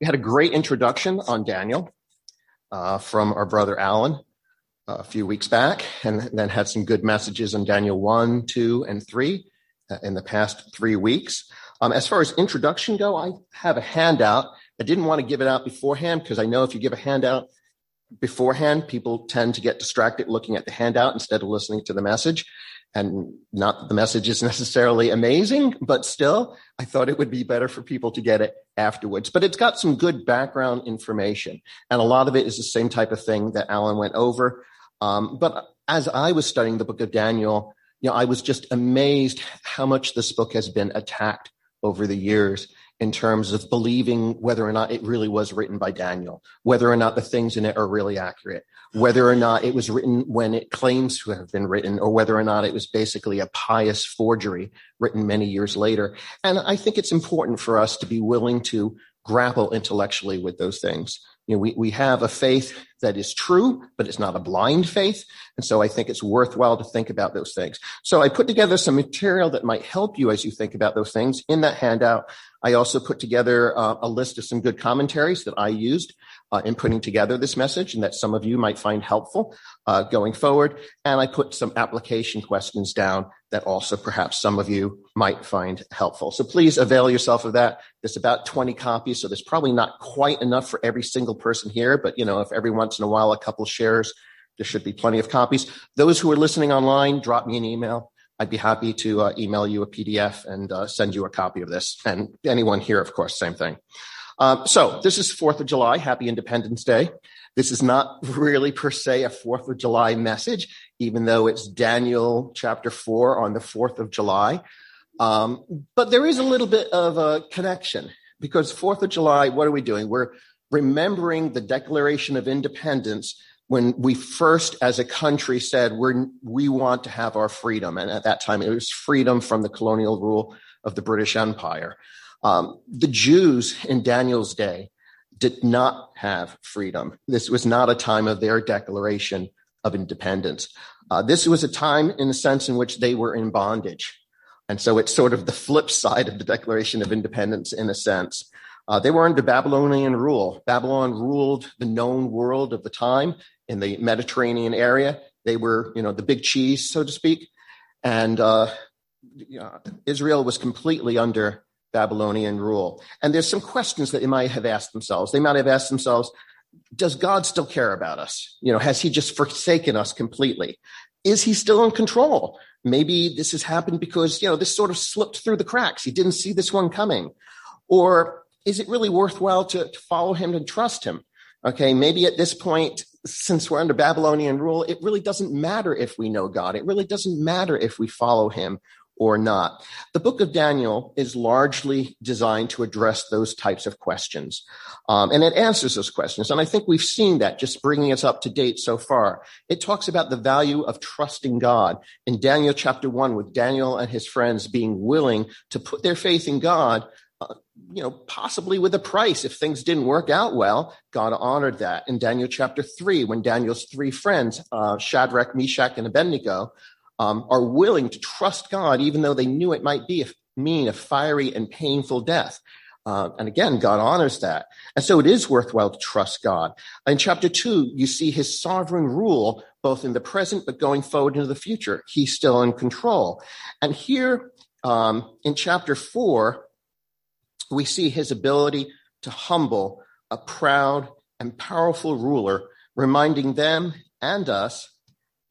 We had a great introduction on Daniel uh, from our brother Alan uh, a few weeks back, and then had some good messages on Daniel 1, 2, and 3 uh, in the past three weeks. Um, as far as introduction go, I have a handout. I didn't want to give it out beforehand because I know if you give a handout beforehand, people tend to get distracted looking at the handout instead of listening to the message and not the message is necessarily amazing, but still, I thought it would be better for people to get it afterwards. But it's got some good background information, and a lot of it is the same type of thing that Alan went over. Um, but as I was studying the book of Daniel, you know, I was just amazed how much this book has been attacked over the years in terms of believing whether or not it really was written by Daniel, whether or not the things in it are really accurate, whether or not it was written when it claims to have been written, or whether or not it was basically a pious forgery written many years later. And I think it's important for us to be willing to grapple intellectually with those things. You know, we, we have a faith that is true, but it's not a blind faith. And so I think it's worthwhile to think about those things. So I put together some material that might help you as you think about those things in that handout. I also put together uh, a list of some good commentaries that I used uh, in putting together this message and that some of you might find helpful uh, going forward. And I put some application questions down that also perhaps some of you might find helpful. So please avail yourself of that. There's about 20 copies, so there's probably not quite enough for every single person here, but you know, if every once in a while a couple shares, there should be plenty of copies. Those who are listening online, drop me an email. I'd be happy to uh, email you a PDF and uh, send you a copy of this. And anyone here, of course, same thing. Um, so this is 4th of July. Happy Independence Day. This is not really per se a 4th of July message, even though it's Daniel chapter 4 on the 4th of July. Um, but there is a little bit of a connection because 4th of July, what are we doing? We're remembering the Declaration of Independence when we first, as a country, said we're, we want to have our freedom. And at that time, it was freedom from the colonial rule of the British Empire. Um, the Jews in Daniel's day did not have freedom. This was not a time of their declaration of independence. Uh, this was a time, in a sense, in which they were in bondage. And so it's sort of the flip side of the Declaration of Independence, in a sense. Uh, they were under Babylonian rule. Babylon ruled the known world of the time in the Mediterranean area. They were, you know, the big cheese, so to speak. And uh, Israel was completely under Babylonian rule. And there's some questions that they might have asked themselves. They might have asked themselves, does God still care about us? You know, has he just forsaken us completely? Is he still in control? Maybe this has happened because, you know, this sort of slipped through the cracks. He didn't see this one coming. Or is it really worthwhile to, to follow him and trust him? Okay, maybe at this point, since we're under Babylonian rule, it really doesn't matter if we know God. It really doesn't matter if we follow him or not. The book of Daniel is largely designed to address those types of questions. Um, and it answers those questions. And I think we've seen that just bringing us up to date so far. It talks about the value of trusting God in Daniel chapter one with Daniel and his friends being willing to put their faith in God uh, you know, possibly with a price. If things didn't work out well, God honored that. In Daniel chapter three, when Daniel's three friends, uh, Shadrach, Meshach, and Abednego, um, are willing to trust God, even though they knew it might be a, mean a fiery and painful death. Uh, and again, God honors that. And so it is worthwhile to trust God. In chapter two, you see his sovereign rule, both in the present, but going forward into the future. He's still in control. And here um, in chapter four, we see his ability to humble a proud and powerful ruler, reminding them and us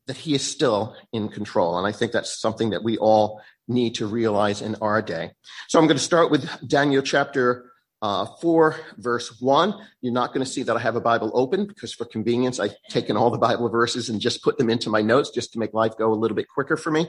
that he is still in control. And I think that's something that we all need to realize in our day. So I'm going to start with Daniel chapter uh, 4, verse 1. You're not going to see that I have a Bible open because for convenience, I've taken all the Bible verses and just put them into my notes just to make life go a little bit quicker for me.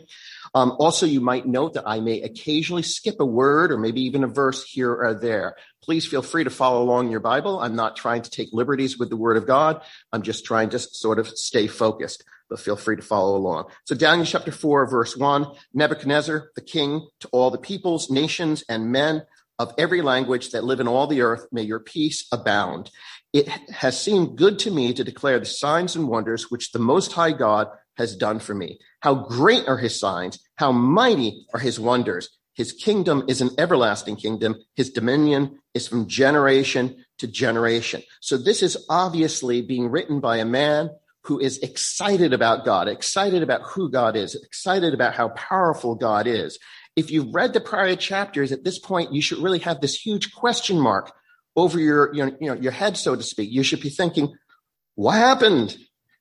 Um, also, you might note that I may occasionally skip a word or maybe even a verse here or there. Please feel free to follow along your Bible. I'm not trying to take liberties with the Word of God. I'm just trying to sort of stay focused but feel free to follow along. So Daniel chapter 4, verse 1, Nebuchadnezzar, the king, to all the peoples, nations, and men of every language that live in all the earth, may your peace abound. It has seemed good to me to declare the signs and wonders which the Most High God has done for me. How great are his signs, how mighty are his wonders. His kingdom is an everlasting kingdom. His dominion is from generation to generation. So this is obviously being written by a man who is excited about God, excited about who God is, excited about how powerful God is. If you've read the prior chapters at this point, you should really have this huge question mark over your, your, you know, your head, so to speak. You should be thinking, what happened?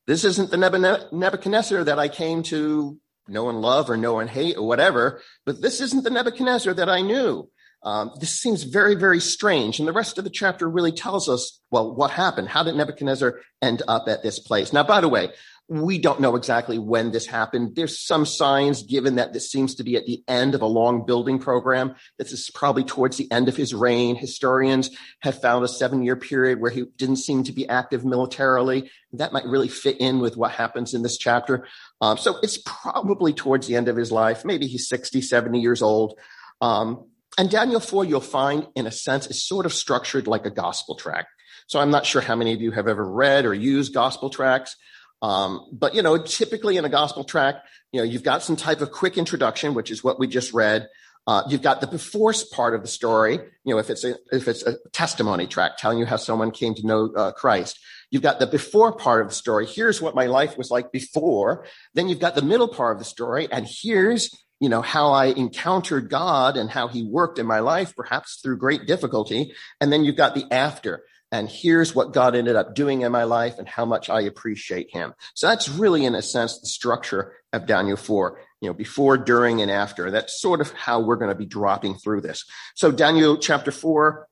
This isn't the Nebuchadnezzar that I came to know and love or know and hate or whatever, but this isn't the Nebuchadnezzar that I knew. Um, this seems very, very strange. And the rest of the chapter really tells us, well, what happened? How did Nebuchadnezzar end up at this place? Now, by the way, we don't know exactly when this happened. There's some signs given that this seems to be at the end of a long building program. This is probably towards the end of his reign. Historians have found a seven year period where he didn't seem to be active militarily. That might really fit in with what happens in this chapter. Um, so it's probably towards the end of his life. Maybe he's 60, 70 years old. Um, and Daniel 4, you'll find, in a sense, is sort of structured like a gospel tract. So I'm not sure how many of you have ever read or used gospel tracts. Um, but you know, typically in a gospel tract, you know, you've got some type of quick introduction, which is what we just read. Uh, you've got the before part of the story. You know, if it's a if it's a testimony tract telling you how someone came to know uh, Christ, you've got the before part of the story. Here's what my life was like before. Then you've got the middle part of the story, and here's you know how I encountered God and how He worked in my life, perhaps through great difficulty. And then you've got the after and here's what God ended up doing in my life and how much I appreciate him. So that's really, in a sense, the structure of Daniel 4, you know, before, during, and after. That's sort of how we're going to be dropping through this. So Daniel chapter 4,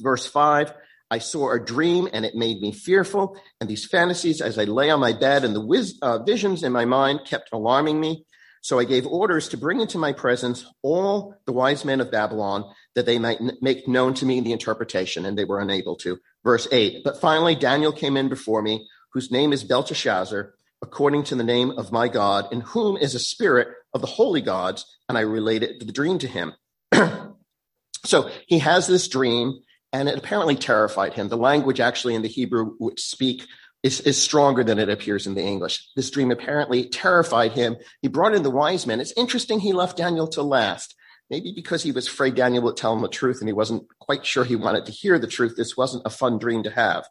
verse 5. I saw a dream and it made me fearful. And these fantasies, as I lay on my bed and the whiz, uh, visions in my mind kept alarming me. So I gave orders to bring into my presence all the wise men of Babylon that they might make known to me the interpretation, and they were unable to. Verse 8 But finally, Daniel came in before me, whose name is Belteshazzar, according to the name of my God, in whom is a spirit of the holy gods, and I related the dream to him. so he has this dream, and it apparently terrified him. The language actually in the Hebrew would speak is, is stronger than it appears in the English. This dream apparently terrified him. He brought in the wise men. It's interesting he left Daniel to last. Maybe because he was afraid Daniel would tell him the truth and he wasn't quite sure he wanted to hear the truth. This wasn't a fun dream to have.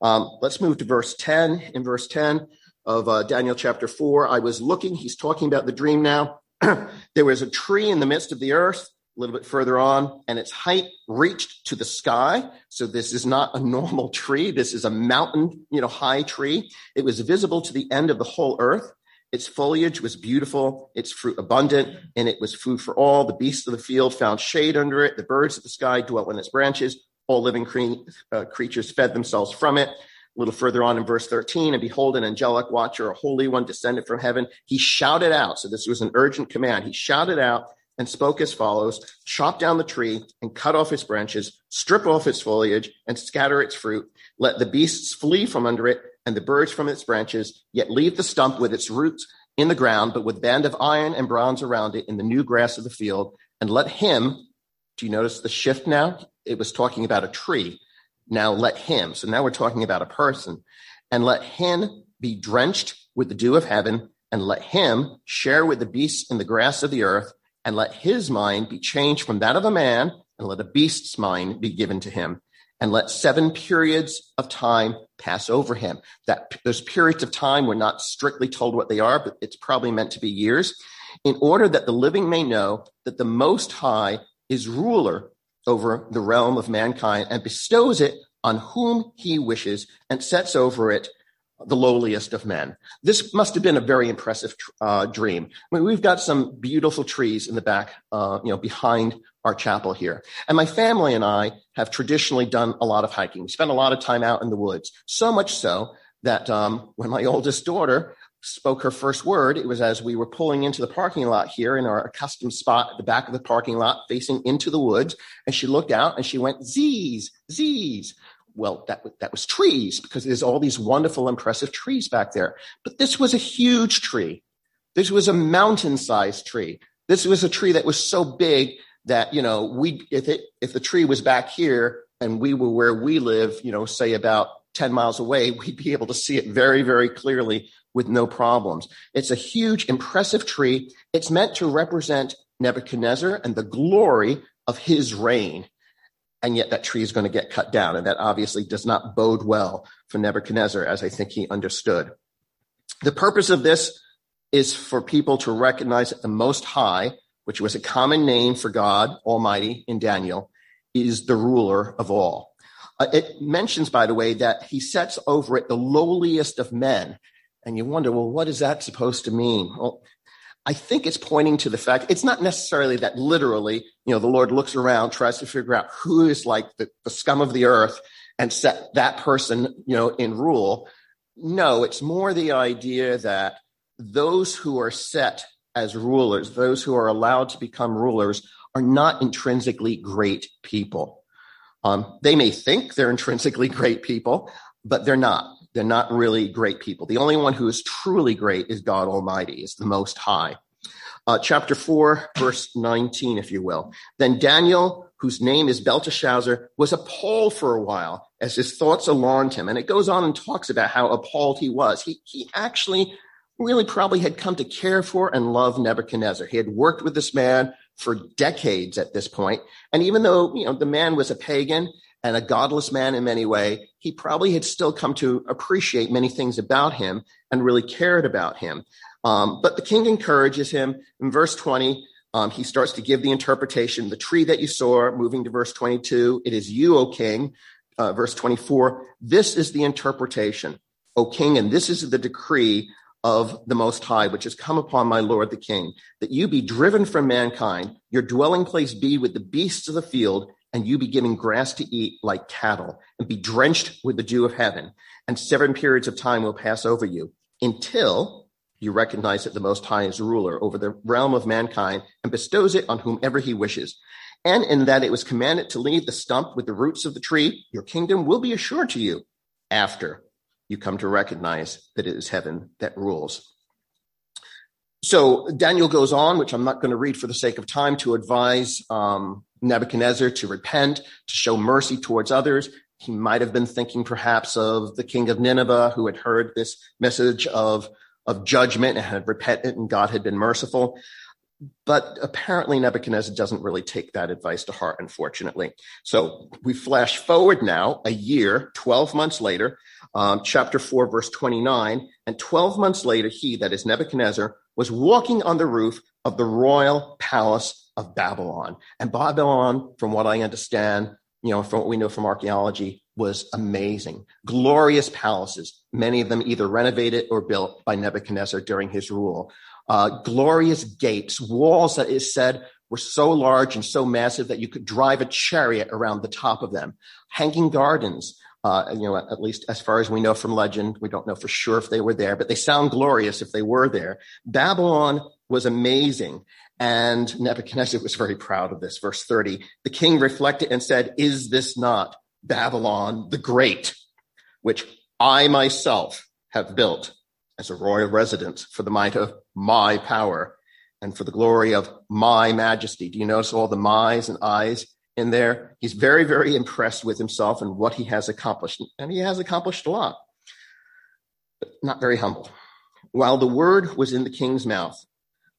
Um, let's move to verse 10. In verse 10 of uh, Daniel chapter 4, I was looking, he's talking about the dream now. there was a tree in the midst of the earth a little bit further on, and its height reached to the sky. So this is not a normal tree. This is a mountain, you know, high tree. It was visible to the end of the whole earth. Its foliage was beautiful, its fruit abundant, and it was food for all. The beasts of the field found shade under it. The birds of the sky dwelt in its branches. All living cre- uh, creatures fed themselves from it. A little further on in verse 13, and behold, an angelic watcher, a holy one descended from heaven. He shouted out. So this was an urgent command. He shouted out and spoke as follows Chop down the tree and cut off its branches, strip off its foliage and scatter its fruit. Let the beasts flee from under it and the birds from its branches, yet leave the stump with its roots in the ground, but with band of iron and bronze around it in the new grass of the field. And let him, do you notice the shift now? It was talking about a tree. Now let him. So now we're talking about a person. And let him be drenched with the dew of heaven, and let him share with the beasts in the grass of the earth and let his mind be changed from that of a man, and let a beast's mind be given to him. And let seven periods of time pass over him. That those periods of time we're not strictly told what they are, but it's probably meant to be years, in order that the living may know that the Most High is ruler over the realm of mankind and bestows it on whom he wishes and sets over it the lowliest of men. This must have been a very impressive uh, dream. I mean, we've got some beautiful trees in the back, uh, you know, behind our chapel here. And my family and I have traditionally done a lot of hiking. We spent a lot of time out in the woods, so much so that um, when my oldest daughter spoke her first word, it was as we were pulling into the parking lot here in our accustomed spot at the back of the parking lot facing into the woods. And she looked out and she went, Z's, Z's well, that, that was trees because there's all these wonderful, impressive trees back there. But this was a huge tree. This was a mountain sized tree. This was a tree that was so big that, you know, we, if it, if the tree was back here and we were where we live, you know, say about 10 miles away, we'd be able to see it very, very clearly with no problems. It's a huge, impressive tree. It's meant to represent Nebuchadnezzar and the glory of his reign. And yet that tree is going to get cut down. And that obviously does not bode well for Nebuchadnezzar, as I think he understood. The purpose of this is for people to recognize that the Most High, which was a common name for God Almighty in Daniel, is the ruler of all. Uh, it mentions, by the way, that he sets over it the lowliest of men. And you wonder, well, what is that supposed to mean? Well, I think it's pointing to the fact it's not necessarily that literally, you know, the Lord looks around, tries to figure out who is like the, the scum of the earth and set that person, you know, in rule. No, it's more the idea that those who are set as rulers, those who are allowed to become rulers, are not intrinsically great people. Um, they may think they're intrinsically great people, but they're not. They're not really great people. The only one who is truly great is God Almighty, is the Most High. Uh, chapter 4, verse 19, if you will. Then Daniel, whose name is Belteshazzar, was appalled for a while as his thoughts alarmed him. And it goes on and talks about how appalled he was. He, he actually really probably had come to care for and love Nebuchadnezzar. He had worked with this man for decades at this point. And even though, you know, the man was a pagan and a godless man in many ways, he probably had still come to appreciate many things about him and really cared about him. Um, but the king encourages him. In verse 20, um, he starts to give the interpretation. The tree that you saw, moving to verse 22, it is you, O king. Uh, verse 24, this is the interpretation, O king, and this is the decree of the Most High, which has come upon my Lord the King, that you be driven from mankind, your dwelling place be with the beasts of the field, and you be given grass to eat like cattle, and be drenched with the dew of heaven. And seven periods of time will pass over you until you recognize that the Most High is ruler over the realm of mankind and bestows it on whomever he wishes. And in that it was commanded to leave the stump with the roots of the tree, your kingdom will be assured to you after you come to recognize that it is heaven that rules. So Daniel goes on, which I'm not going to read for the sake of time, to advise um, Nebuchadnezzar to repent, to show mercy towards others. He might have been thinking perhaps of the king of Nineveh who had heard this message of, of judgment and had repented and God had been merciful. But apparently Nebuchadnezzar doesn't really take that advice to heart, unfortunately. So we flash forward now a year, 12 months later, um, chapter 4, verse 29. And 12 months later, he, that is Nebuchadnezzar, was walking on the roof of the royal palace of Babylon. And Babylon, from what I understand, you know, from what we know from archaeology, was amazing. Glorious palaces, many of them either renovated or built by Nebuchadnezzar during his rule. Uh, glorious gates, walls that is said were so large and so massive that you could drive a chariot around the top of them. Hanging gardens, uh, you know, at least as far as we know from legend, we don't know for sure if they were there, but they sound glorious if they were there. Babylon was amazing. And Nebuchadnezzar was very proud of this. Verse 30, the king reflected and said, is this not Babylon the Great, which I myself have built as a royal residence for the might of my power and for the glory of my majesty? Do you notice all the my's and I's in there? He's very, very impressed with himself and what he has accomplished. And he has accomplished a lot, but not very humble. While the word was in the king's mouth,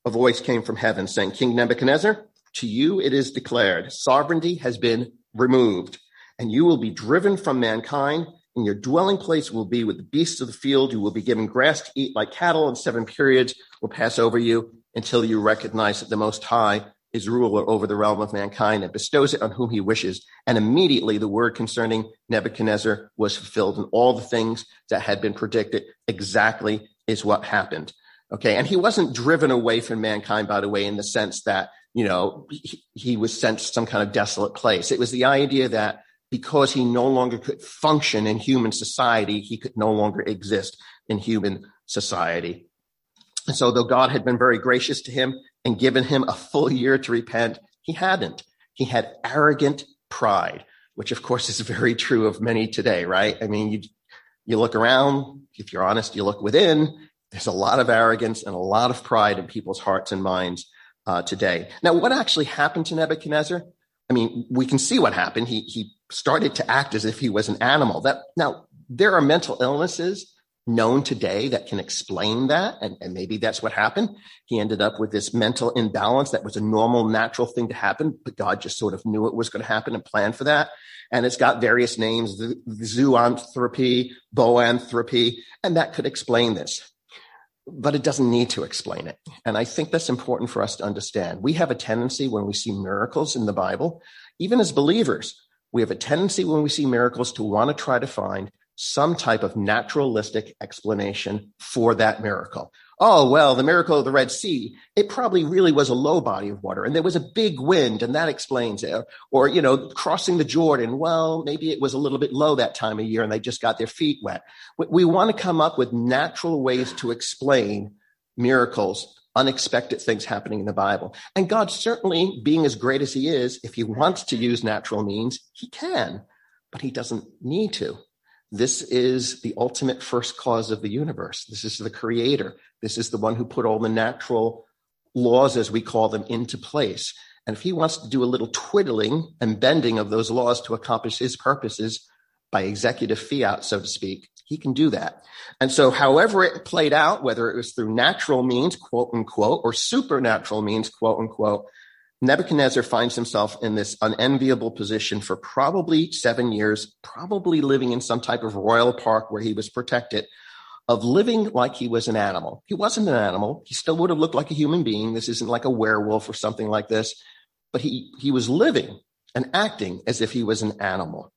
a voice came from heaven saying, King Nebuchadnezzar, to you it is declared, sovereignty has been removed, and you will be driven from mankind, and your dwelling place will be with the beasts of the field. You will be given grass to eat like cattle, and seven periods will pass over you until you recognize that the Most High is ruler over the realm of mankind and bestows it on whom he wishes. And immediately the word concerning Nebuchadnezzar was fulfilled, and all the things that had been predicted exactly is what happened. Okay. And he wasn't driven away from mankind, by the way, in the sense that, you know, he, he was sent to some kind of desolate place. It was the idea that because he no longer could function in human society, he could no longer exist in human society. And so though God had been very gracious to him and given him a full year to repent, he hadn't. He had arrogant pride, which of course is very true of many today, right? I mean, you, you look around, if you're honest, you look within, there's a lot of arrogance and a lot of pride in people's hearts and minds uh, today. Now, what actually happened to Nebuchadnezzar? I mean, we can see what happened. He, he started to act as if he was an animal. That now there are mental illnesses known today that can explain that. And, and, maybe that's what happened. He ended up with this mental imbalance that was a normal, natural thing to happen, but God just sort of knew it was going to happen and planned for that. And it's got various names, zoanthropy, boanthropy, and that could explain this. But it doesn't need to explain it. And I think that's important for us to understand. We have a tendency when we see miracles in the Bible, even as believers, we have a tendency when we see miracles to want to try to find some type of naturalistic explanation for that miracle. Oh, well, the miracle of the Red Sea, it probably really was a low body of water and there was a big wind and that explains it. Or, you know, crossing the Jordan, well, maybe it was a little bit low that time of year and they just got their feet wet. We, want to come up with natural ways to explain miracles, unexpected things happening in the Bible. And God certainly, being as great as he is, if he wants to use natural means, he can, but he doesn't need to. This is the ultimate first cause of the universe. This is the creator. This is the one who put all the natural laws, as we call them, into place. And if he wants to do a little twiddling and bending of those laws to accomplish his purposes by executive fiat, so to speak, he can do that. And so, however it played out, whether it was through natural means, quote unquote, or supernatural means, quote unquote, Nebuchadnezzar finds himself in this unenviable position for probably seven years, probably living in some type of royal park where he was protected, of living like he was an animal. He wasn't an animal. He still would have looked like a human being. This isn't like a werewolf or something like this, but he, he was living and acting as if he was an animal.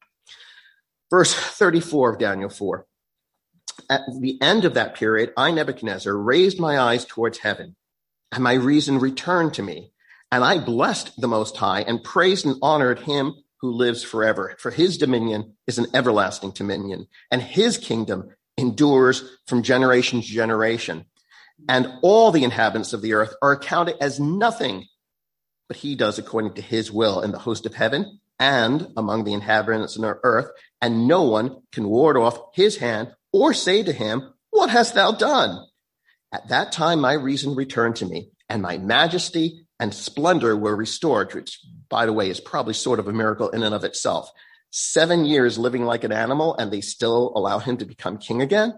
Verse 34 of Daniel 4. At the end of that period, I, Nebuchadnezzar, raised my eyes towards heaven, and my reason returned to me and I blessed the Most High and praised and honored him who lives forever. For his dominion is an everlasting dominion, and his kingdom endures from generation to generation. And all the inhabitants of the earth are accounted as nothing, but he does according to his will in the host of heaven and among the inhabitants of the earth. And no one can ward off his hand or say to him, What hast thou done? At that time, my reason returned to me, and my majesty and splendor were restored, which, by the way, is probably sort of a miracle in and of itself. Seven years living like an animal, and they still allow him to become king again.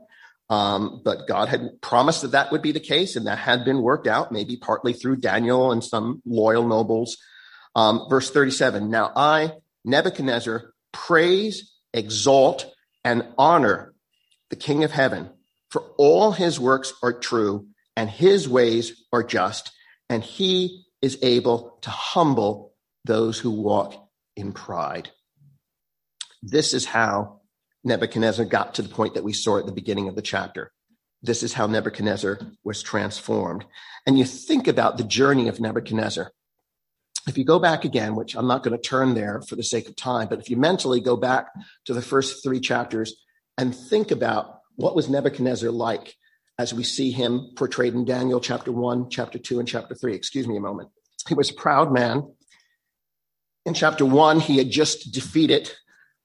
Um, but God had promised that that would be the case, and that had been worked out, maybe partly through Daniel and some loyal nobles. Um, verse 37 Now I, Nebuchadnezzar, praise, exalt, and honor the King of heaven, for all his works are true, and his ways are just, and he is able to humble those who walk in pride. This is how Nebuchadnezzar got to the point that we saw at the beginning of the chapter. This is how Nebuchadnezzar was transformed. And you think about the journey of Nebuchadnezzar. If you go back again, which I'm not going to turn there for the sake of time, but if you mentally go back to the first three chapters and think about what was Nebuchadnezzar like as we see him portrayed in Daniel chapter 1, chapter 2, and chapter 3. Excuse me a moment. He was a proud man. In chapter 1, he had just defeated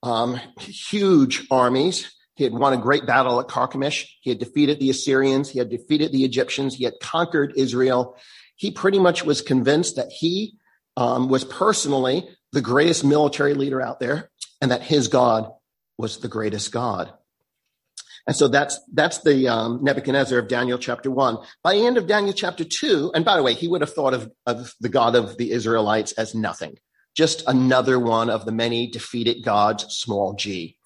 um, huge armies. He had won a great battle at Carchemish. He had defeated the Assyrians. He had defeated the Egyptians. He had conquered Israel. He pretty much was convinced that he um, was personally the greatest military leader out there and that his God was the greatest God. And so that's that's the um, Nebuchadnezzar of Daniel chapter one. By the end of Daniel chapter two, and by the way, he would have thought of, of the God of the Israelites as nothing, just another one of the many defeated gods, small g.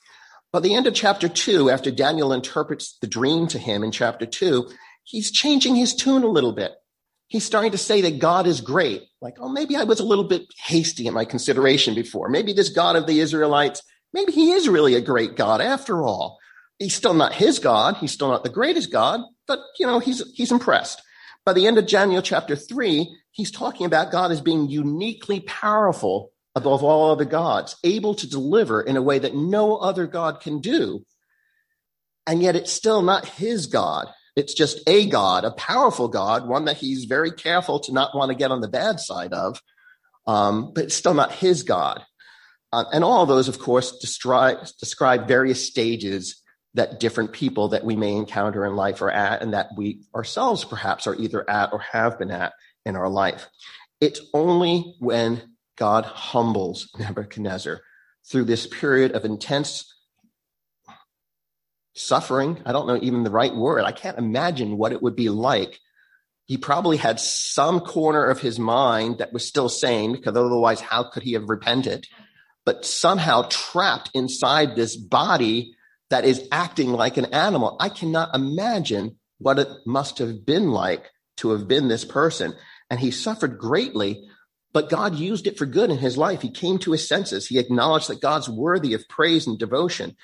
By the end of chapter two, after Daniel interprets the dream to him in chapter two, he's changing his tune a little bit. He's starting to say that God is great. Like, oh, maybe I was a little bit hasty in my consideration before. Maybe this God of the Israelites, maybe he is really a great God after all he's still not his God. He's still not the greatest God, but you know, he's, he's impressed. By the end of Daniel chapter three, he's talking about God as being uniquely powerful above all other gods, able to deliver in a way that no other God can do. And yet it's still not his God. It's just a God, a powerful God, one that he's very careful to not want to get on the bad side of. Um, but it's still not his God. Uh, and all those, of course, describe various stages that different people that we may encounter in life are at and that we ourselves perhaps are either at or have been at in our life. It's only when God humbles Nebuchadnezzar through this period of intense suffering. I don't know even the right word. I can't imagine what it would be like. He probably had some corner of his mind that was still sane because otherwise, how could he have repented? But somehow trapped inside this body that is acting like an animal. I cannot imagine what it must have been like to have been this person. And he suffered greatly, but God used it for good in his life. He came to his senses. He acknowledged that God's worthy of praise and devotion.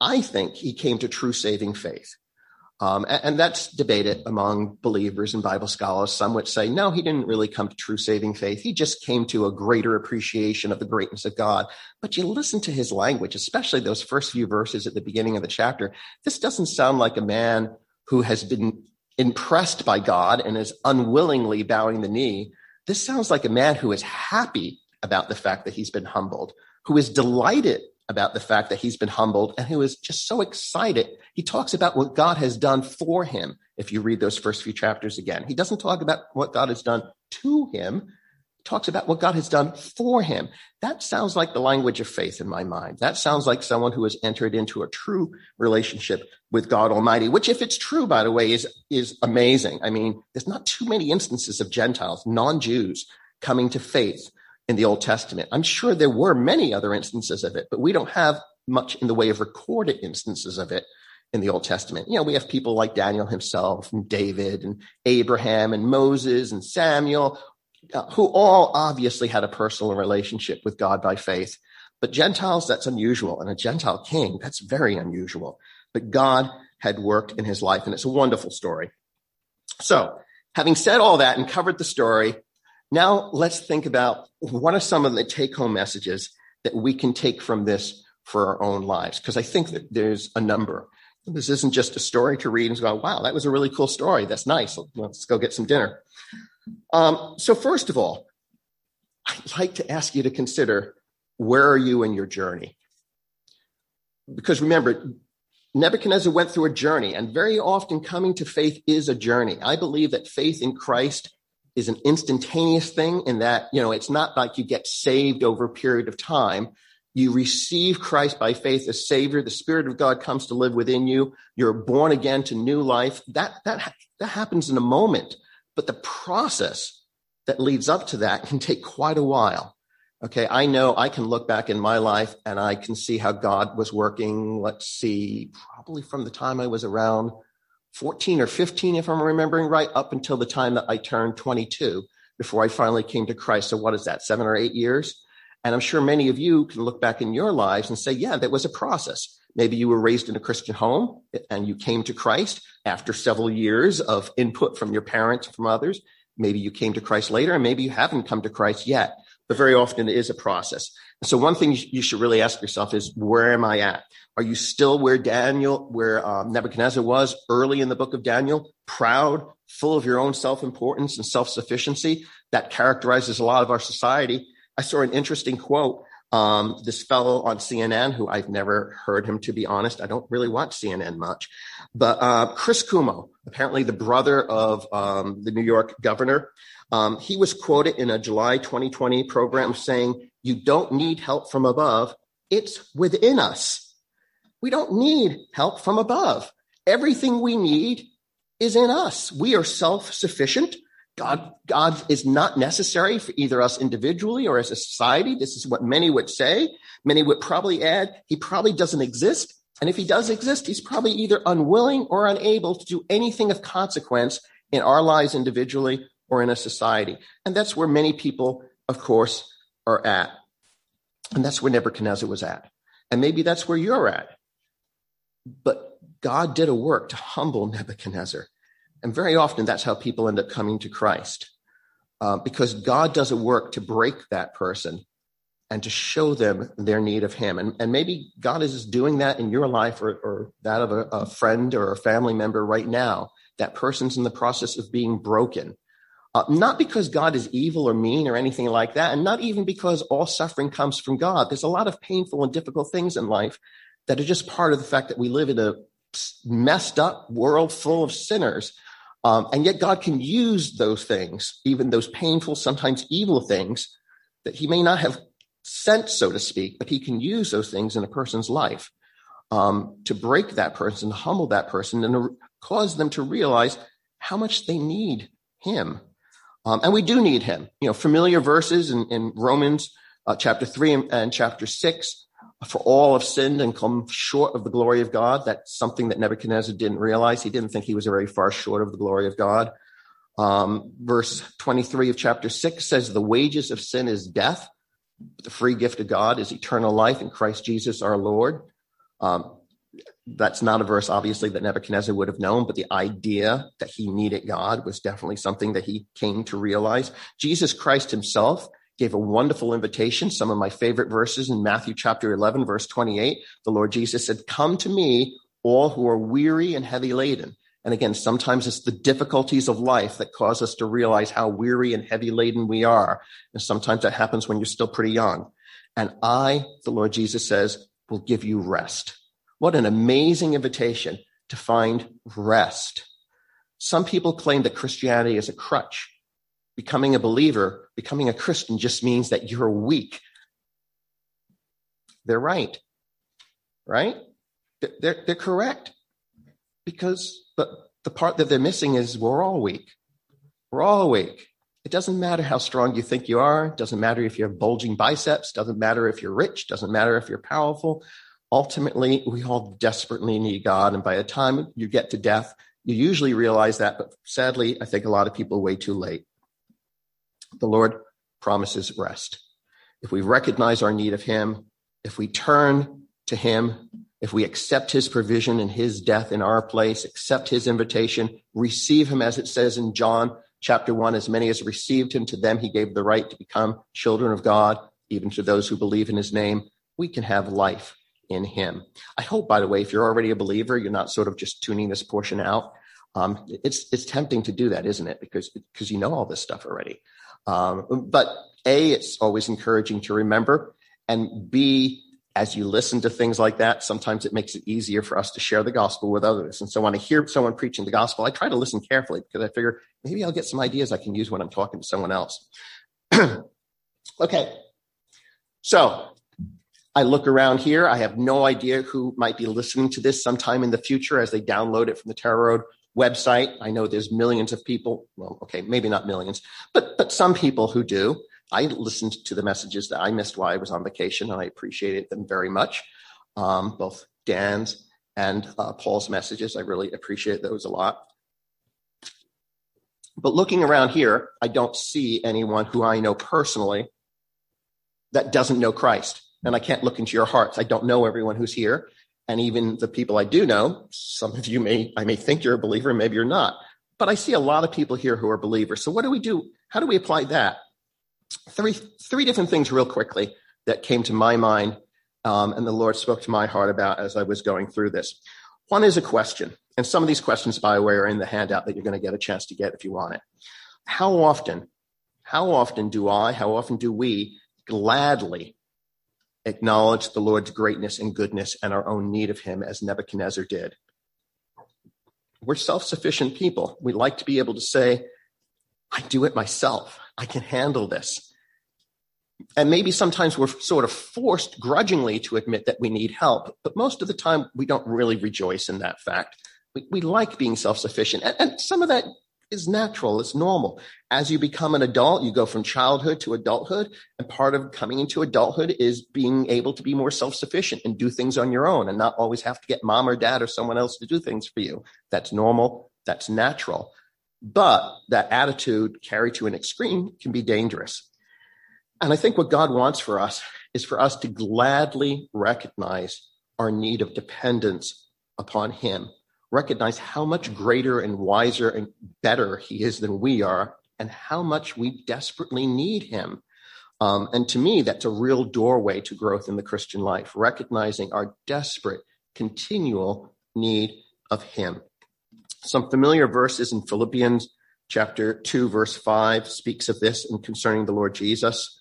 I think he came to true saving faith. Um, and, and, that's debated among believers and Bible scholars. Some would say, no, he didn't really come to true saving faith. He just came to a greater appreciation of the greatness of God. But you listen to his language, especially those first few verses at the beginning of the chapter. This doesn't sound like a man who has been impressed by God and is unwillingly bowing the knee. This sounds like a man who is happy about the fact that he's been humbled, who is delighted about the fact that he's been humbled and who is just so excited. He talks about what God has done for him. If you read those first few chapters again, he doesn't talk about what God has done to him. He talks about what God has done for him. That sounds like the language of faith in my mind. That sounds like someone who has entered into a true relationship with God Almighty, which if it's true, by the way, is, is amazing. I mean, there's not too many instances of Gentiles, non-Jews coming to faith in the Old Testament. I'm sure there were many other instances of it, but we don't have much in the way of recorded instances of it in the Old Testament. You know, we have people like Daniel himself and David and Abraham and Moses and Samuel, uh, who all obviously had a personal relationship with God by faith. But Gentiles, that's unusual. And a Gentile king, that's very unusual. But God had worked in his life, and it's a wonderful story. So, having said all that and covered the story, now let's think about what are some of the take home messages that we can take from this for our own lives? Because I think that there's a number. This isn't just a story to read and go, wow, that was a really cool story. That's nice. Let's go get some dinner. Um, so, first of all, I'd like to ask you to consider where are you in your journey? Because remember, Nebuchadnezzar went through a journey, and very often coming to faith is a journey. I believe that faith in Christ is an instantaneous thing in that, you know, it's not like you get saved over a period of time. You receive Christ by faith as Savior. The Spirit of God comes to live within you. You're born again to new life. That, that, that happens in a moment. But the process that leads up to that can take quite a while. Okay. I know I can look back in my life and I can see how God was working. Let's see, probably from the time I was around 14 or 15, if I'm remembering right, up until the time that I turned 22 before I finally came to Christ. So what is that, seven or eight years? And I'm sure many of you can look back in your lives and say, yeah, that was a process. Maybe you were raised in a Christian home and you came to Christ after several years of input from your parents, from others. Maybe you came to Christ later and maybe you haven't come to Christ yet, but very often it is a process. So one thing you should really ask yourself is, where am I at? Are you still where Daniel, where um, Nebuchadnezzar was early in the book of Daniel? Proud, full of your own self importance and self sufficiency that characterizes a lot of our society. I saw an interesting quote. Um, this fellow on CNN, who I've never heard him, to be honest, I don't really watch CNN much, but uh, Chris Cuomo, apparently the brother of um, the New York governor, um, he was quoted in a July 2020 program saying, "You don't need help from above; it's within us." We don't need help from above. Everything we need is in us. We are self sufficient. God, God is not necessary for either us individually or as a society. This is what many would say. Many would probably add, he probably doesn't exist. And if he does exist, he's probably either unwilling or unable to do anything of consequence in our lives individually or in a society. And that's where many people, of course, are at. And that's where Nebuchadnezzar was at. And maybe that's where you're at. But God did a work to humble Nebuchadnezzar. And very often that's how people end up coming to Christ. Uh, because God does a work to break that person and to show them their need of Him. And, and maybe God is doing that in your life or, or that of a, a friend or a family member right now. That person's in the process of being broken. Uh, not because God is evil or mean or anything like that, and not even because all suffering comes from God. There's a lot of painful and difficult things in life that are just part of the fact that we live in a messed up world full of sinners. Um, and yet God can use those things, even those painful, sometimes evil things that he may not have sent, so to speak, but he can use those things in a person's life. um, to break that person, to humble that person, and cause them to realize how much they need Him. Um, and we do need Him. You know, familiar verses in, in Romans uh, chapter 3 and, and chapter 6 for all have sinned and come short of the glory of God. That's something that Nebuchadnezzar didn't realize. He didn't think he was very far short of the glory of God. Um, verse 23 of chapter 6 says, The wages of sin is death. The free gift of God is eternal life in Christ Jesus our Lord. Um, that's not a verse, obviously, that Nebuchadnezzar would have known, but the idea that he needed God was definitely something that he came to realize. Jesus Christ himself gave a wonderful invitation. Some of my favorite verses in Matthew chapter 11, verse 28, the Lord Jesus said, Come to me, all who are weary and heavy laden. And again, sometimes it's the difficulties of life that cause us to realize how weary and heavy laden we are. And sometimes that happens when you're still pretty young. And I, the Lord Jesus says, will give you rest. What an amazing invitation to find rest. Some people claim that Christianity is a crutch becoming a believer, becoming a Christian just means that you're weak. They're right, right? They're, they're correct because the, the part that they're missing is we're all weak. We're all weak. It doesn't matter how strong you think you are. It doesn't matter if you have bulging biceps. Doesn't matter if you're rich. Doesn't matter if you're powerful. Ultimately, we all desperately need God. And by the time you get to death, you usually realize that. But sadly, I think a lot of people way too late the Lord promises rest. If we recognize our need of Him, if we turn to Him, if we accept His provision and His death in our place, accept His invitation, receive Him as it says in John chapter 1 as many as received Him, to them He gave the right to become children of God, even to those who believe in His name, we can have life in Him. I hope, by the way, if you're already a believer, you're not sort of just tuning this portion out. Um, it's it's tempting to do that, isn't it? Because because you know all this stuff already. Um, but A, it's always encouraging to remember. And B, as you listen to things like that, sometimes it makes it easier for us to share the gospel with others. And so when I hear someone preaching the gospel, I try to listen carefully because I figure maybe I'll get some ideas I can use when I'm talking to someone else. okay. So I look around here. I have no idea who might be listening to this sometime in the future as they download it from the Terror Road website. I know there's millions of people. Well, okay, maybe not millions, but but some people who do. I listened to the messages that I missed while I was on vacation, and I appreciated them very much. Um, both Dan's and uh, Paul's messages, I really appreciate those a lot. But looking around here, I don't see anyone who I know personally that doesn't know Christ. And I can't look into your hearts. I don't know everyone who's here and even the people I do know, some of you may, I may think you're a believer, maybe you're not, but I see a lot of people here who are believers. So what do we do? How do we apply that? Three, three different things real quickly that came to my mind. Um, and the Lord spoke to my heart about as I was going through this. One is a question. And some of these questions, by the way, are in the handout that you're going to get a chance to get if you want it. How often, how often do I, how often do we gladly acknowledge the Lord's greatness and goodness and our own need of him as Nebuchadnezzar did. We're self sufficient people. We like to be able to say, I do it myself. I can handle this. And maybe sometimes we're sort of forced grudgingly to admit that we need help, but most of the time we don't really rejoice in that fact. We, we like being self sufficient. And, and some of that is natural. It's normal. As you become an adult, you go from childhood to adulthood. And part of coming into adulthood is being able to be more self sufficient and do things on your own and not always have to get mom or dad or someone else to do things for you. That's normal. That's natural. But that attitude carried to an extreme can be dangerous. And I think what God wants for us is for us to gladly recognize our need of dependence upon Him recognize how much greater and wiser and better he is than we are, and how much we desperately need him. Um, and to me, that's a real doorway to growth in the Christian life, recognizing our desperate, continual need of him. Some familiar verses in Philippians chapter 2, verse 5 speaks of this and concerning the Lord Jesus.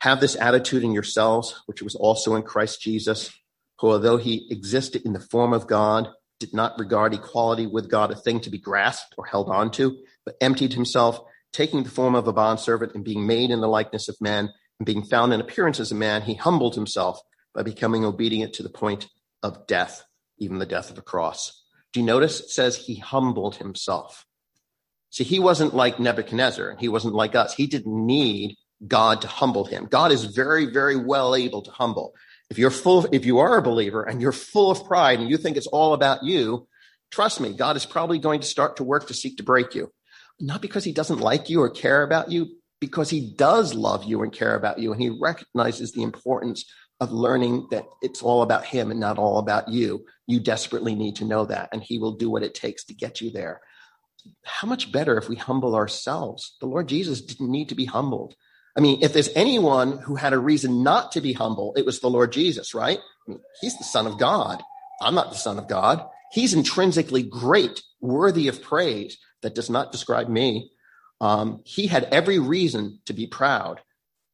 Have this attitude in yourselves, which was also in Christ Jesus, who, although he existed in the form of God, did not regard equality with God a thing to be grasped or held on to, but emptied himself, taking the form of a bondservant and being made in the likeness of man, and being found in appearance as a man, he humbled himself by becoming obedient to the point of death, even the death of a cross. Do you notice it says he humbled himself? See, he wasn't like Nebuchadnezzar. and He wasn't like us. He didn't need God to humble him. God is very, very well able to humble. If you're full, if you are a believer and you're full of pride and you think it's all about you, trust me, God is probably going to start to work to seek to break you. Not because he doesn't like you or care about you, because he does love you and care about you. And he recognizes the importance of learning that it's all about him and not all about you. You desperately need to know that. And he will do what it takes to get you there. How much better if we humble ourselves? The Lord Jesus didn't need to be humbled. I mean, if there's anyone who had a reason not to be humble, it was the Lord Jesus, right? I mean, he's the Son of God. I'm not the Son of God. He's intrinsically great, worthy of praise. That does not describe me. Um, he had every reason to be proud,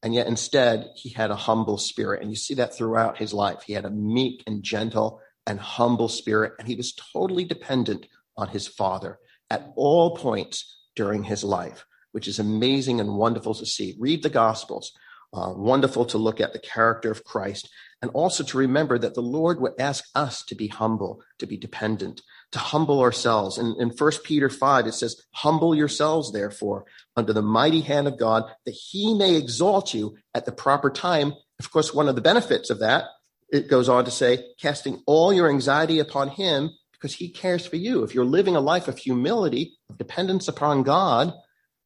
and yet instead he had a humble spirit. And you see that throughout his life. He had a meek and gentle and humble spirit, and he was totally dependent on his Father at all points during his life which is amazing and wonderful to see. Read the Gospels. Uh, wonderful to look at the character of Christ and also to remember that the Lord would ask us to be humble, to be dependent, to humble ourselves. And in 1 Peter 5, it says, Humble yourselves, therefore, under the mighty hand of God, that he may exalt you at the proper time. Of course, one of the benefits of that, it goes on to say, casting all your anxiety upon him because he cares for you. If you're living a life of humility, of dependence upon God,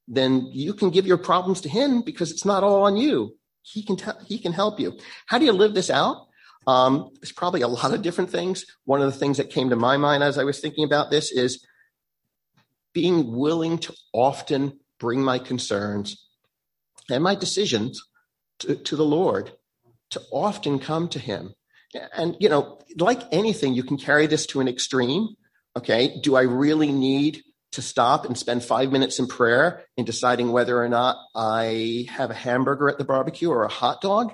then you can give your problems to him because it's not all on you. He can tell, he can help you. How do you live this out? Um, there's probably a lot of different things. One of the things that came to my mind as I was thinking about this is being willing to often bring my concerns and my decisions to, to the Lord, to often come to him. And, you know, like anything, you can carry this to an extreme. Okay. Do I really need to stop and spend five minutes in prayer in deciding whether or not I have a hamburger at the barbecue or a hot dog?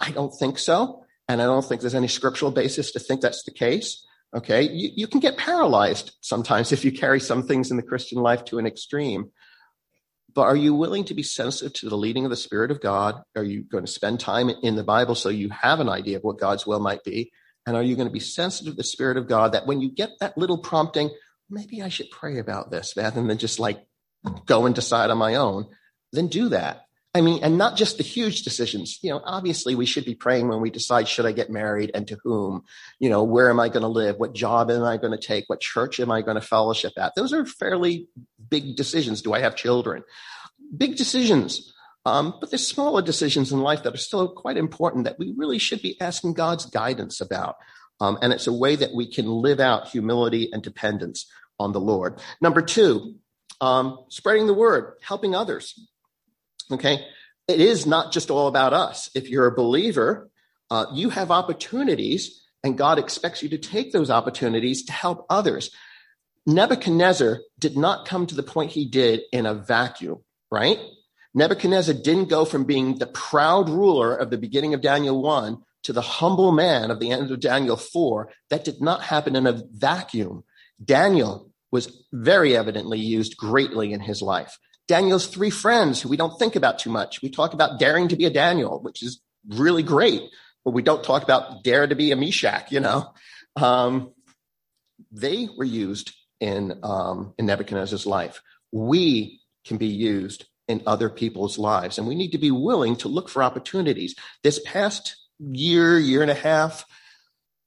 I don't think so. And I don't think there's any scriptural basis to think that's the case. Okay. You, you can get paralyzed sometimes if you carry some things in the Christian life to an extreme. But are you willing to be sensitive to the leading of the Spirit of God? Are you going to spend time in the Bible so you have an idea of what God's will might be? And are you going to be sensitive to the Spirit of God that when you get that little prompting, maybe I should pray about this rather than just like go and decide on my own, then do that. I mean, and not just the huge decisions. You know, obviously we should be praying when we decide, should I get married and to whom? You know, where am I going to live? What job am I going to take? What church am I going to fellowship at? Those are fairly big decisions. Do I have children? Big decisions. Um, but there's smaller decisions in life that are still quite important that we really should be asking God's guidance about. Um, and it's a way that we can live out humility and dependence on the Lord. Number two, um, spreading the word, helping others. Okay. It is not just all about us. If you're a believer, uh, you have opportunities and God expects you to take those opportunities to help others. Nebuchadnezzar did not come to the point he did in a vacuum, right? Nebuchadnezzar didn't go from being the proud ruler of the beginning of Daniel 1 to the humble man of the end of Daniel 4, that did not happen in a vacuum. Daniel was very evidently used greatly in his life. Daniel's three friends, who we don't think about too much. We talk about daring to be a Daniel, which is really great, but we don't talk about dare to be a Meshach, you know. Um, they were used in, um, in Nebuchadnezzar's life. We can be used in other people's lives, and we need to be willing to look for opportunities. This past year, year and a half,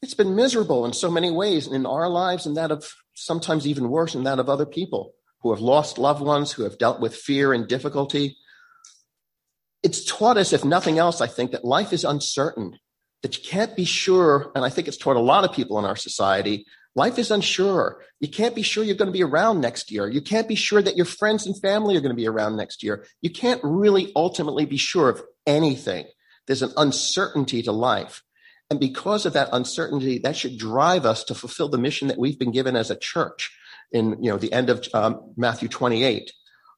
it's been miserable in so many ways in our lives and that of sometimes even worse in that of other people who have lost loved ones, who have dealt with fear and difficulty. It's taught us, if nothing else, I think, that life is uncertain, that you can't be sure. And I think it's taught a lot of people in our society. Life is unsure. You can't be sure you're going to be around next year. You can't be sure that your friends and family are going to be around next year. You can't really ultimately be sure of anything. There's an uncertainty to life. And because of that uncertainty, that should drive us to fulfill the mission that we've been given as a church in, you know, the end of um, Matthew 28,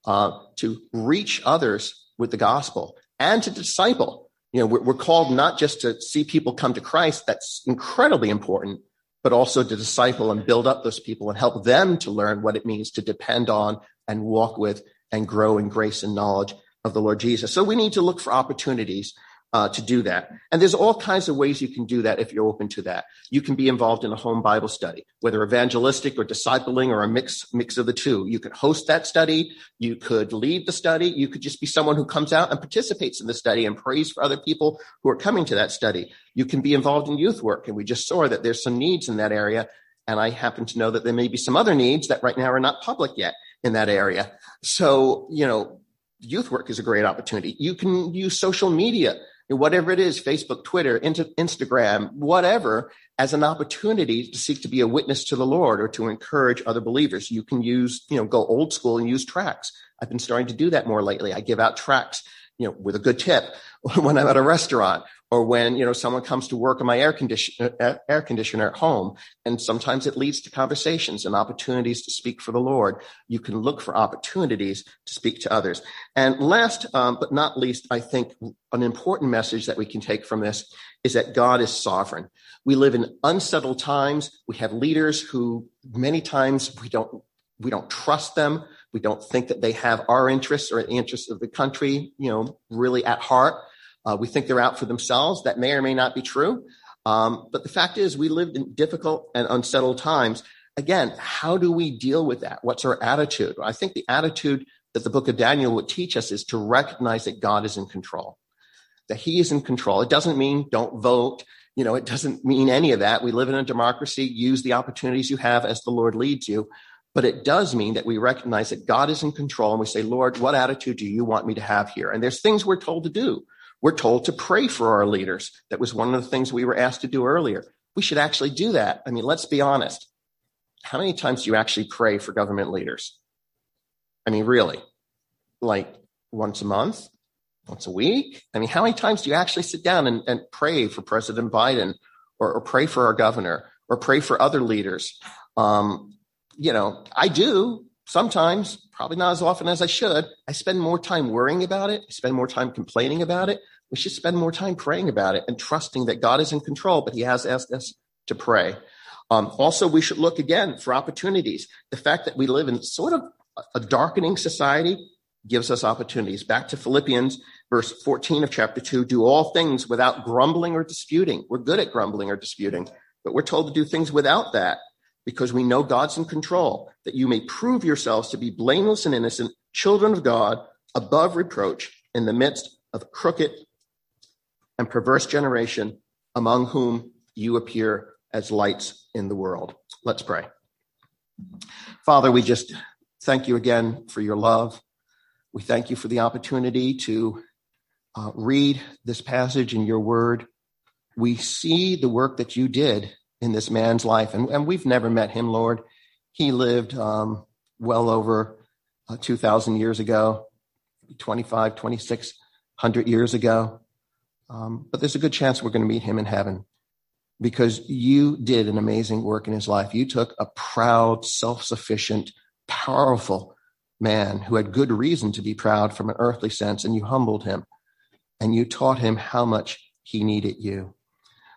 uh, to reach others with the gospel and to disciple. You know, we're, we're called not just to see people come to Christ. That's incredibly important, but also to disciple and build up those people and help them to learn what it means to depend on and walk with and grow in grace and knowledge of the Lord Jesus. So we need to look for opportunities uh, to do that. And there's all kinds of ways you can do that if you're open to that. You can be involved in a home Bible study, whether evangelistic or discipling or a mix, mix of the two. You could host that study. You could lead the study. You could just be someone who comes out and participates in the study and prays for other people who are coming to that study. You can be involved in youth work. And we just saw that there's some needs in that area. And I happen to know that there may be some other needs that right now are not public yet in that area. So, you know, youth work is a great opportunity. You can use social media whatever it is, Facebook, Twitter, Instagram, whatever, as an opportunity to seek to be a witness to the Lord or to encourage other believers. You can use, you know, go old school and use tracts. I've been starting to do that more lately. I give out tracts, you know, with a good tip when I'm at a restaurant or when you know someone comes to work on my air conditioner uh, air conditioner at home and sometimes it leads to conversations and opportunities to speak for the lord. You can look for opportunities to speak to others. And last um, but not least i think an important message that we can take from this is that god is sovereign. We live in unsettled times. We have leaders who many times we don't we don't trust them. We don't think that they have our interests or the interests of the country you know really at heart uh, we think they're out for themselves. That may or may not be true. Um, but the fact is, we lived in difficult and unsettled times. Again, how do we deal with that? What's our attitude? I think the attitude that the book of Daniel would teach us is to recognize that God is in control, that he is in control. It doesn't mean don't vote. You know, it doesn't mean any of that. We live in a democracy. Use the opportunities you have as the Lord leads you. But it does mean that we recognize that God is in control and we say, Lord, what attitude do you want me to have here? And there's things we're told to do. We're told to pray for our leaders. That was one of the things we were asked to do earlier. We should actually do that. I mean, let's be honest. How many times do you actually pray for government leaders? I mean, really? Like once a month? Once a week? I mean, how many times do you actually sit down and, and pray for President Biden or, or, pray for our governor or pray for other leaders? Um, you know, I do sometimes, probably not as often as I should. I spend more time worrying about it. I spend more time complaining about it we should spend more time praying about it and trusting that God is in control, but He has asked us to pray. Um, also, we should look again for opportunities. The fact that we live in sort of a darkening society gives us opportunities. Back to Philippians, verse 14 of chapter 2 do all things without grumbling or disputing. We're good at grumbling or disputing, but we're told to do things without that because we know God's in control, that you may prove yourselves to be blameless and innocent, children of God, above reproach, in the midst of crooked and perverse generation among whom you appear as lights in the world. Let's pray. Father, we just thank you again for your love. We thank you for the opportunity to uh, read this passage in your word. We see the work that you did in this man's life, and, and we've never met him, Lord. He lived um, well over uh, 2,000 years ago, 25, 2,600 years ago. Um, but there's a good chance we're going to meet him in heaven because you did an amazing work in his life. You took a proud, self sufficient, powerful man who had good reason to be proud from an earthly sense, and you humbled him and you taught him how much he needed you.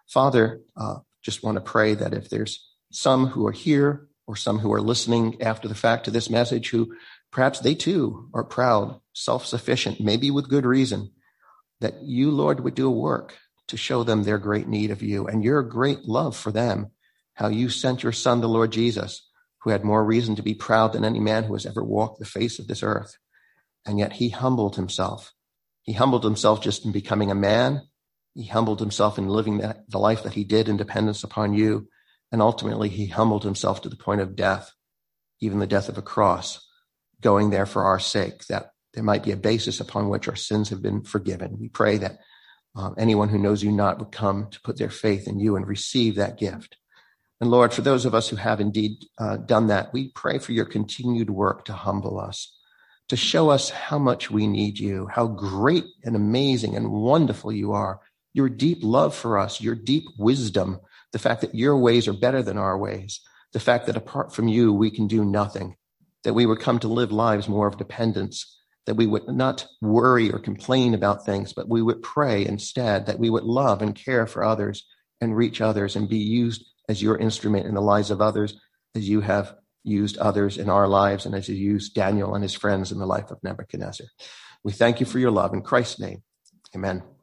Father, uh, just want to pray that if there's some who are here or some who are listening after the fact to this message who perhaps they too are proud, self sufficient, maybe with good reason that you, Lord, would do a work to show them their great need of you and your great love for them, how you sent your son, the Lord Jesus, who had more reason to be proud than any man who has ever walked the face of this earth. And yet he humbled himself. He humbled himself just in becoming a man. He humbled himself in living that, the life that he did in dependence upon you. And ultimately, he humbled himself to the point of death, even the death of a cross, going there for our sake, that there might be a basis upon which our sins have been forgiven. We pray that um, anyone who knows you not would come to put their faith in you and receive that gift. And Lord, for those of us who have indeed uh, done that, we pray for your continued work to humble us, to show us how much we need you, how great and amazing and wonderful you are, your deep love for us, your deep wisdom, the fact that your ways are better than our ways, the fact that apart from you, we can do nothing, that we would come to live lives more of dependence that we would not worry or complain about things, but we would pray instead, that we would love and care for others and reach others and be used as your instrument in the lives of others, as you have used others in our lives and as you used Daniel and his friends in the life of Nebuchadnezzar. We thank you for your love in Christ's name. Amen.